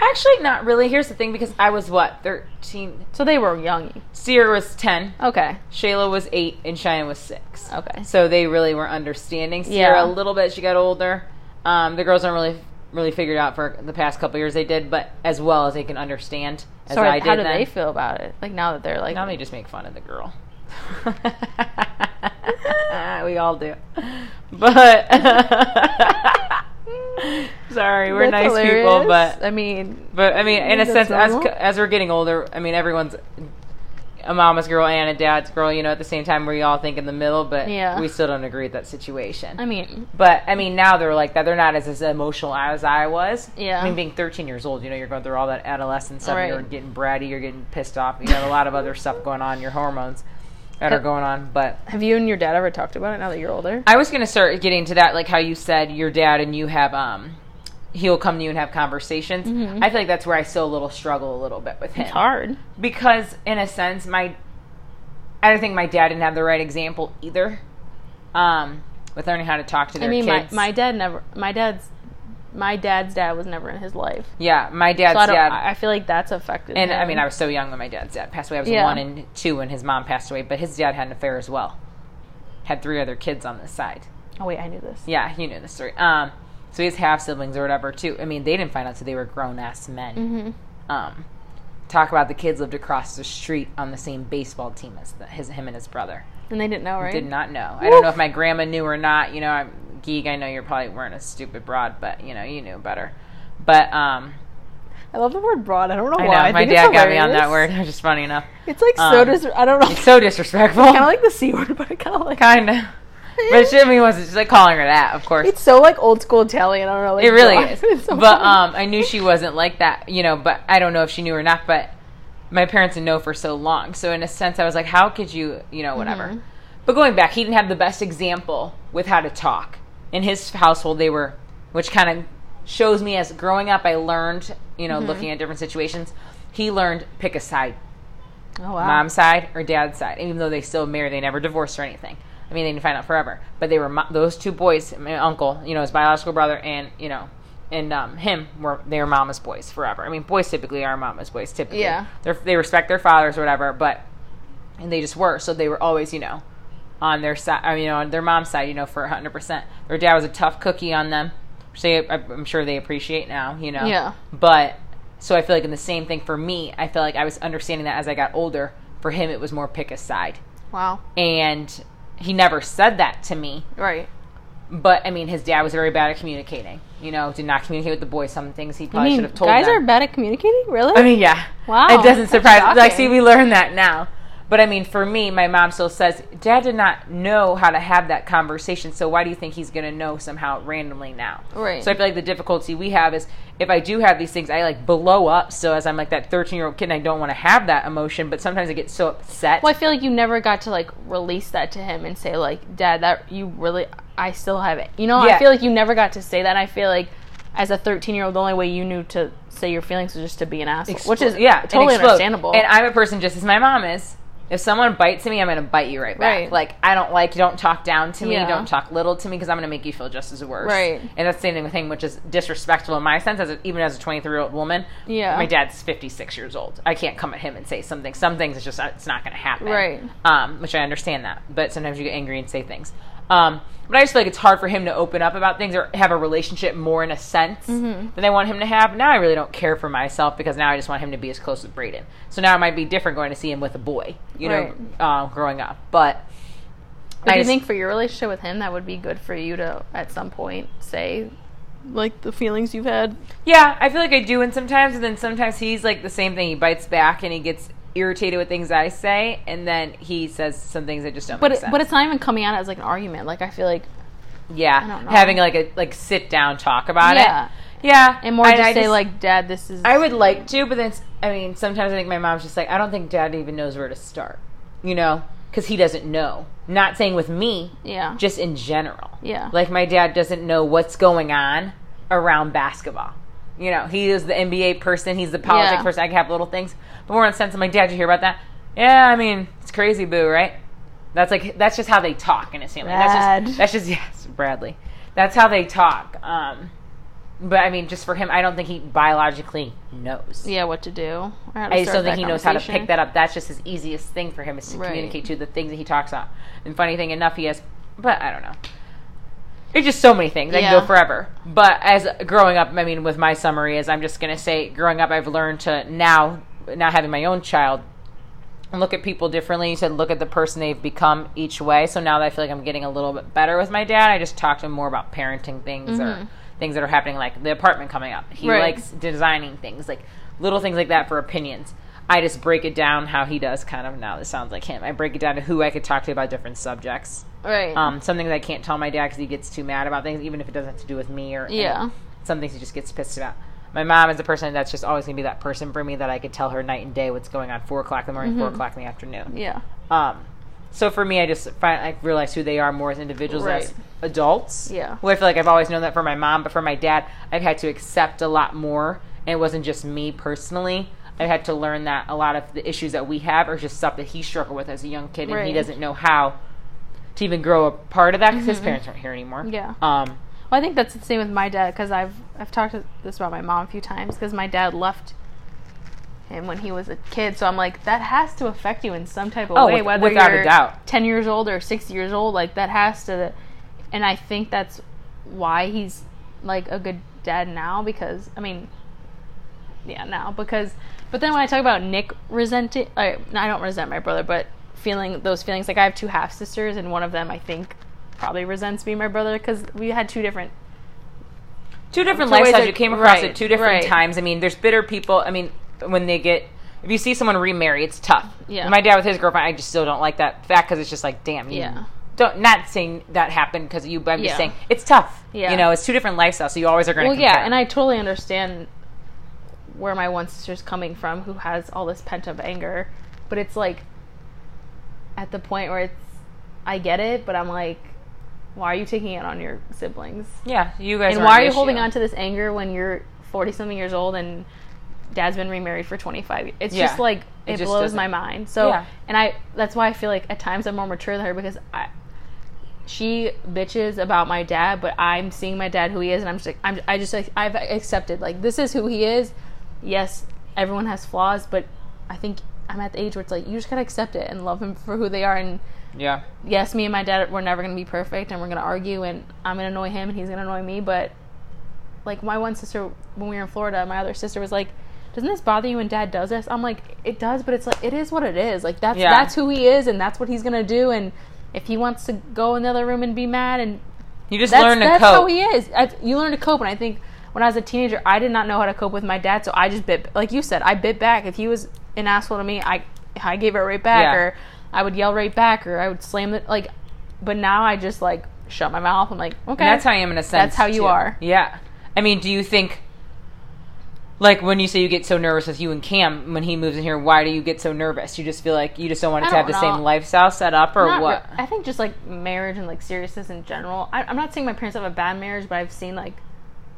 Actually, not really. Here's the thing because I was what, 13? So they were young. Sierra was 10, Okay. Shayla was 8, and Cheyenne was 6. Okay. So they really were understanding. Sierra, Yeah. a little bit, she got older. Um, the girls aren't really really figured out for the past couple years they did, but as well as they can understand as So I did how do then. they feel about it? Like now that they're like Now they just make fun of the girl. we all do. But sorry, we're That's nice people, but I mean but I mean, in a sense, as as we're getting older, I mean, everyone's a mama's girl and a dad's girl. You know, at the same time, where we all think in the middle, but Yeah. we still don't agree with that situation. I mean but I mean, now they're like that. They're not as, as emotional as I was. Yeah. I mean, being 13 years old, you know, you're going through all that adolescent stuff. Right. You're getting bratty. You're getting pissed off. You have a lot of other stuff going on. Your hormones that are going on, but. have you and your dad ever talked about it now that you're older? I was gonna start getting to that, like how you said your dad and you have um he'll come to you and have conversations. I feel like that's where I still a little struggle a little bit with him. It's hard. Because in a sense my I don't think my dad didn't have the right example either. Um with learning how to talk to their I mean my, kids. my dad never my dad's my dad's dad was never in his life. yeah, my dad's So I dad I feel like that's affected and I mean I was so young when my dad's dad passed away. I was Yeah. one and two when his mom passed away, but his dad had an affair as well. Had three other kids on this side. Oh wait, I knew this. Yeah, you knew the story. Um, so he has half siblings or whatever too. I mean, they didn't find out till they were grown ass men. Mm-hmm. Um, talk about the kids lived across the street on the same baseball team as the, his him and his brother. And they didn't know, right? Did not know. I don't know if my grandma knew or not. You know, I'm geek. I know you probably weren't a stupid broad, but you know you knew better. But um, I love the word broad. I don't know I why. know my dad got me on that word. It's just funny enough. It's like so Um, dis- I don't know. It's so disrespectful. kind of like the c word, but I kind of like. kind of. But she, I mean, was just like calling her that, of course. It's so like old school Italian. I don't know. Like, It really is. So but funny. um, I knew she wasn't like that, you know. But I don't know if she knew or not. But my parents didn't know for so long, so in a sense, I was like, how could you, you know, whatever. Mm-hmm. But going back, he didn't have the best example with how to talk. In his household, they were, which kind of shows me as growing up, I learned, you Mm-hmm. know, looking at different situations. He learned pick a side oh wow. mom's side or dad's side. Even though they still married, they never divorced or anything. I mean, they didn't find out forever. But they were mo- those two boys, my uncle, you know, his biological brother, and you know, and um, him were they were mama's boys forever. I mean, boys typically are mama's boys. Typically, Yeah. They're, they respect their fathers or whatever, but and they just were. So they were always, you know, on their side. I mean, on their mom's side, you know, for hundred percent. Their dad was a tough cookie on them, which they, I'm sure they appreciate now. You know, Yeah. But so I feel like in the same thing for me, I feel like I was understanding that as I got older. For him, it was more pick a side, Wow. and he never said that to me. Right. but I mean, his dad was very bad at communicating. You know, did not communicate with the boys. Some things he I probably mean, should have told guys them. are bad at communicating. Really? I mean, yeah. Wow, It doesn't surprise. Like, see, we learn that now. But I mean, for me, my mom still says, Dad did not know how to have that conversation. So why do you think he's going to know somehow randomly now? Right. So I feel like the difficulty we have is if I do have these things, I like blow up. So as I'm like that 13 year old kid, and I don't want to have that emotion. But sometimes I get so upset. Well, I feel like you never got to like release that to him and say like, "Dad, that you really, I still have it." You know, Yeah. I feel like you never got to say that. And I feel like as a 13 year old, the only way you knew to say your feelings was just to be an asshole, which is yeah, totally explode. understandable. And I'm a person just as my mom is. If someone bites me, I'm going to bite you right back. Right. Like I don't like you. don't talk down to me, Yeah. don't talk little to me because I'm going to make you feel just as worse. Right. And that's the same thing, which is disrespectful in my sense, as a, even as a 23 year old woman. Yeah. My dad's 56 years old. I can't come at him and say something. Some things it's just it's not going to happen. Right. Um, which I understand that, but sometimes you get angry and say things. Um, but I just feel like it's hard for him to open up about things or have a relationship more in a sense Mm-hmm. than they want him to have. Now I really don't care for myself because now I just want him to be as close with Braden. So now it might be different going to see him with a boy, you know, uh, growing up. But But I do you think for your relationship with him, that would be good for you to at some point say like the feelings you've had? Yeah, I feel like I do, and sometimes, and then sometimes he's like the same thing. He bites back and he gets irritated with things I say, and then he says some things that just don't But make it, sense. but it's not even coming out as like an argument. Like I feel like yeah, I don't know. having like a like sit down talk about Yeah. it. Yeah, and more And just I say like, "Dad, this is." I would like to, but then it's- I mean, sometimes I think my mom's just like, I don't think Dad even knows where to start, you know, because he doesn't know. Not saying with me, yeah. just in general. Yeah. Like my dad doesn't know what's going on around basketball. You know, he is the NBA person, he's the politics Yeah. person. I can have little things. But more in the sense of my dad, you hear about that? Yeah, I mean, it's crazy, boo, right? That's like that's just how they talk in his family. That's just that's just yes, Bradley. That's how they talk. Um but I mean, just for him, I don't think he biologically knows. yeah, what to do? Or how to I just don't think he knows how to pick that up. That's just his easiest thing for him is to Right. communicate to the things that he talks about. And funny thing enough, he has, but I don't know. There's just so many things. I can go forever. But as growing up, I mean, with my summary is, I'm just gonna say, growing up, I've learned to now, now having my own child, and look at people differently. You said look at the person they've become each way. So now that I feel like I'm getting a little bit better with my dad, I just talk to him more about parenting things or things that are happening, like the apartment coming up. He Mm-hmm. Right. likes designing things, like little things like that for opinions. I just break it down how he does. Kind of now, this sounds like him. I break it down to who I could talk to about different subjects. Right. Um, some things I can't tell my dad because he gets too mad about things, even if it doesn't have to do with me or Yeah. some things he just gets pissed about. My mom is a person that's just always gonna be that person for me that I could tell her night and day what's going on four o'clock in the morning, four o'clock in the afternoon. yeah. Um, so for me, I just find I realize who they are more as individuals Right. as adults. Yeah. Who I feel like I've always known that for my mom, but for my dad, I've had to accept a lot more, and it wasn't just me personally. I've had to learn that a lot of the issues that we have are just stuff that he struggled with as a young kid, and he doesn't know how to even grow a part of that because his parents aren't here anymore. Mm-hmm. Yeah. Um, Well, I think that's the same with my dad because I've I've talked to this about my mom a few times because my dad left him when he was a kid, so I'm like that has to affect you in some type of Oh, way, with- whether without a you're doubt. ten years old or six years old. Like that has to, and I think that's why he's like a good dad now because I mean, yeah, now because. But then when I talk about Nick resenting, I, I don't resent my brother, but feeling those feelings like I have two half sisters and one of them I think probably resents me my brother because we had two different two different lifestyles that- you came across right, at two different right. times. I mean, there's bitter people. I mean, when they get if you see someone remarry, it's tough. Yeah. My dad with his girlfriend, I just still don't like that fact because it's just like, damn, you Yeah. Don't not saying that happened because you. But I'm Yeah. just saying it's tough. Yeah. You know, it's two different lifestyles, so you always are going to. well yeah and i totally understand where my one sister's coming from who has all this pent up anger but it's like at the point where it's i get it but i'm like why are you taking it on your siblings yeah, you guys. and why are you issue. holding on to this anger when you're 40 something years old and dad's been remarried for 25 years it's Yeah. just like It it, just blows doesn't- my mind so Yeah. and i that's why i feel like at times i'm more mature than her because i she bitches about my dad, but I'm seeing my dad who he is, and I'm just like, I'm, I just like, I've accepted like this is who he is. Yes, everyone has flaws, but I think I'm at the age where it's like you just gotta accept it and love him for who they are. And Yeah. yes, me and my dad we're never gonna be perfect, and we're gonna argue, and I'm gonna annoy him, and he's gonna annoy me. But like my one sister, when we were in Florida, my other sister was like. Doesn't this bother you when dad does this? I'm like, it does, but it's like it is what it is. Like that's Yeah. that's who he is and that's what he's gonna do and if he wants to go in the other room and be mad and You just that's, learn to that's cope. how he is. I, you learn to cope, and I think when I was a teenager, I did not know how to cope with my dad, so I just bit, like you said, I bit back. If he was an asshole to me, I I gave it right back, Yeah. or I would yell right back, or I would slam it. Like, but now I just like shut my mouth. I'm like, okay, And that's how I am in a sense. That's how you too. are. Yeah. I mean, do you think, like, when you say you get so nervous with you and Cam when he moves in here, why do you get so nervous? You just feel like you just don't want to have the same lifestyle set up, or Not what? re- I think just like marriage and like seriousness in general. I, I'm not saying my parents have a bad marriage, but I've seen like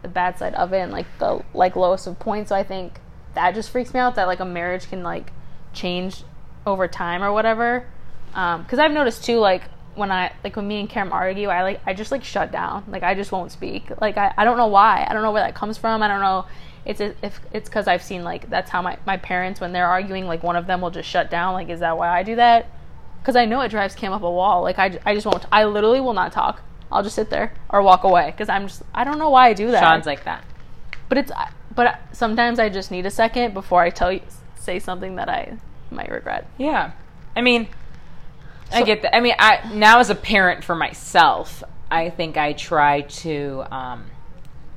the bad side of it and like the like lowest of points. So I think that just freaks me out that like a marriage can like change over time or whatever. Um, because I've noticed too, like when I like when me and Karen argue, I like I just like shut down. Like I just won't speak. Like I, I don't know why. I don't know where that comes from. I don't know. It's if it's because I've seen like that's how my my parents when they're arguing like one of them will just shut down. Like is that why I do that? Because I know it drives Cam up a wall. Like I, I just won't. I literally will not talk. I'll just sit there or walk away because I'm just I don't know why I do that. Sean's like that. but it's but sometimes I just need a second before I tell you say something that I might regret. Yeah. I mean, I get that. I mean, I now as a parent for myself, I think I try to. Um,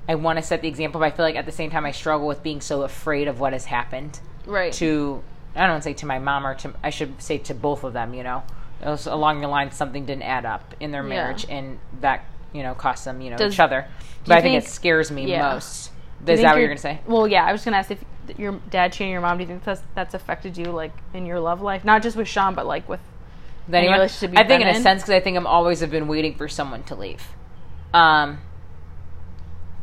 I want to set the example, but I feel like at the same time I struggle with being so afraid of what has happened Right. to. I don't say to my mom or to. I should say to both of them. You know, along the line something didn't add up in their Yeah. marriage, and that you know cost them you know Does- each other. But I think, it scares me yeah. most. Is that what you're gonna say? Well, yeah, I was gonna ask if your dad cheating your mom. Do you think that's that's affected you like in your love life, not just with Sean, but like with anyone? relationship I think in been a sense because I think I'm always have been waiting for someone to leave. Um,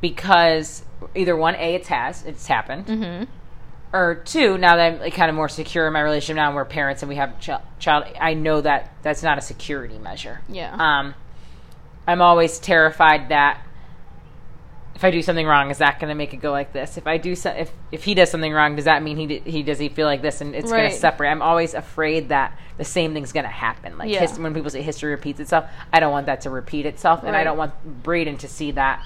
because either one, a it's has it's happened, Mm-hmm. Or two, now that I'm like, kind of more secure in my relationship now, and we're parents and we have ch- child. I know that that's not a security measure. Yeah. Um, I'm always terrified that if I do something wrong, is that going to make it go like this? If I do, so, if if he does something wrong, does that mean he d- he does he feel like this and it's going to separate? I'm always afraid that the same thing's going to happen. Like Yeah. his, when people say history repeats itself, I don't want that to repeat itself, and I don't want Braden to see that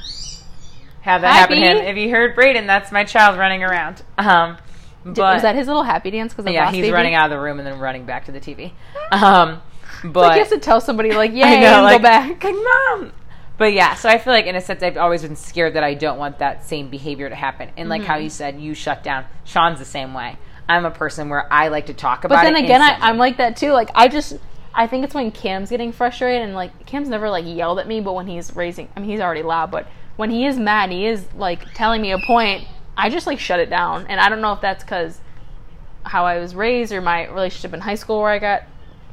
have that happen to him. If you heard Braden, that's my child running around. Um, but was that his little happy dance? Because yeah, he's Baby? running out of the room and then running back to the TV. Um, but Like you have to tell somebody like, yeah, I know, like, go back. like mom. But yeah, so I feel like in a sense I've always been scared that I don't want that same behavior to happen. And like how Mm-hmm. you said, you shut down. Sean's the same way. I'm a person where I like to talk about it. But then again, I, I'm like that too. Like I just, I think it's when Cam's getting frustrated and like Cam's never like yelled at me, but when he's raising, I mean he's already loud, but when he is mad, he is like telling me a point. I just like shut it down, and I don't know if that's because how I was raised or my relationship in high school where I got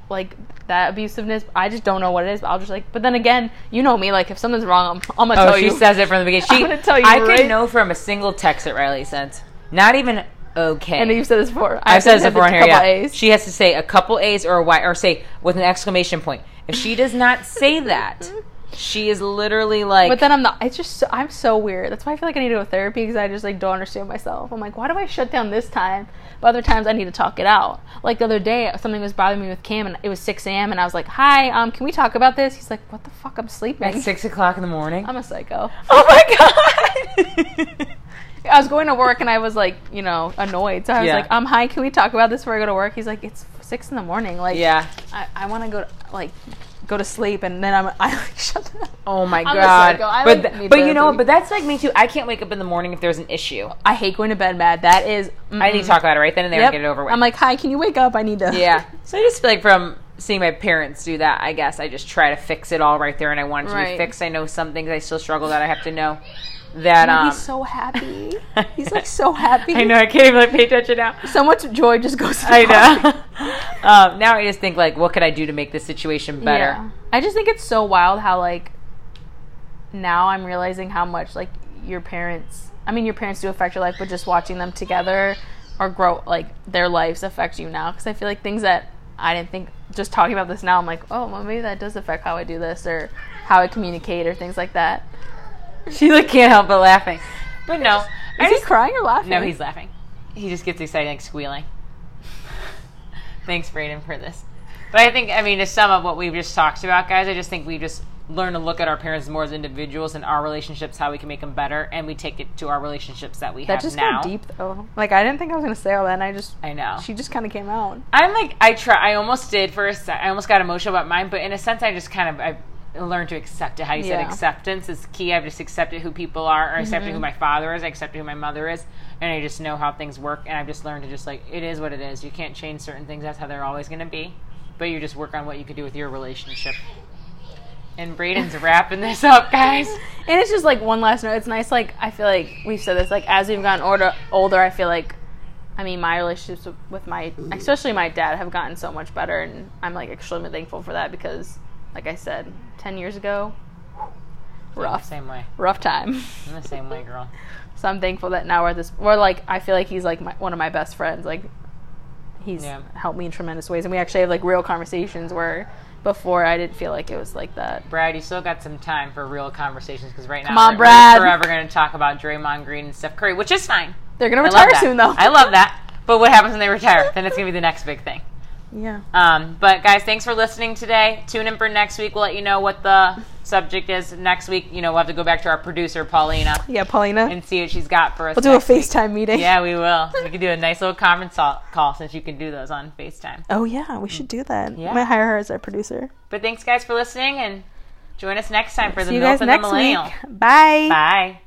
like that abusiveness. I just don't know what it is. But I'll just like. But then again, you know me. Like if something's wrong, I'm, I'm gonna Oh, tell she you. says it from the beginning. She, I'm gonna tell you I right- can know from a single text that Riley sent. Not even okay. and you've said this before. I've said this before a here. couple Yeah, A's. she has to say a couple A's or a Y, or say with an exclamation point. If she does not say that, she is literally like. But then I'm not. It's just so, I'm so weird. That's why I feel like I need to go to therapy because I just like don't understand myself. I'm like, why do I shut down this time? But other times I need to talk it out. Like the other day, something was bothering me with Cam, and it was 6 a.m. and I was like, "Hi, um, can we talk about this?" He's like, "What the fuck? I'm sleeping." at six o'clock in the morning. I'm a psycho. oh my god! I was going to work and I was like, you know, annoyed. So I was Yeah. like, um, hi, can we talk about this before I go to work? He's like, it's six in the morning. Like, yeah. I, I want to go to, like go to sleep, and then I'm I like shut down. Oh my I'm god! But like, th- but you know, but that's like me too. I can't wake up in the morning if there's an issue. I hate going to bed mad. That is, I need to talk about it right then and there Yep. and get it over with. I'm like, hi, can you wake up? I need to. yeah. So I just feel like from seeing my parents do that, I guess I just try to fix it all right there, and I want it to be fixed. I know some things I still struggle that I have to know. That um, he's so happy. He's like so happy. I know I can't even like pay attention now. So much joy just goes. I know. um, now I just think like, what could I do to make this situation better? Yeah. I just think it's so wild how like now I'm realizing how much like your parents. I mean, your parents do affect your life, but just watching them together or grow like their lives affect you now. Because I feel like things that I didn't think. Just talking about this now, I'm like, oh, well, maybe that does affect how I do this or how I communicate or things like that. She like can't help but laughing. But no, I Is he just crying or laughing? no, he's laughing. He just gets excited, like squealing. Thanks, Braden, for this. But I think, I mean, to sum up what we've just talked about, guys, I just think we just learn to look at our parents more as individuals and our relationships, how we can make them better, and we take it to our relationships that we That have just now. deep though. Like I didn't think I was gonna say all that. and I just I know. she just kind of came out. I'm like I try. I almost did for a sec. I almost got emotional about mine, but in a sense, I just kind of I learned to accept it. How you said acceptance is key. I've just accepted who people are, or accepted Mm-hmm. who my father is, I accepted who my mother is, and I just know how things work. And I've just learned to just like it is what it is. You can't change certain things. That's how they're always going to be. But you just work on what you can do with your relationship. And Braden's wrapping this up, guys. And it's just like one last note. It's nice. Like I feel like we've said this. Like as we've gotten older, older, I feel like, I mean, my relationships with my, especially my dad, have gotten so much better, and I'm like extremely thankful for that because, like I said, ten years ago, rough, Same way. rough time. I'm the same way, girl. So I'm thankful that now we're this. We're like, I feel like he's like my, one of my best friends. Like, he's Yeah. helped me in tremendous ways, and we actually have like real conversations where before I didn't feel like it was like that. Brad, you still got some time for real conversations because right now Come on, we're, Brad. we're forever going to talk about Draymond Green and Steph Curry, which is fine. They're gonna retire soon, though. I love that. But what happens when they retire? Then it's going to be the next big thing. Yeah. Um, but guys, thanks for listening today. Tune in for next week. We'll let you know what the subject is next week. You know, we'll have to go back to our producer Paulina Yeah, Paulina. and see what she's got for us. we'll do a next week. FaceTime meeting. Yeah, we will. We can do a nice little conference call since you can do those on FaceTime. Oh yeah, we should do that. Yeah. I might hire her as our producer. But thanks, guys, for listening, and join us next time for the See Milf guys and the next Millennial. week. Bye. Bye.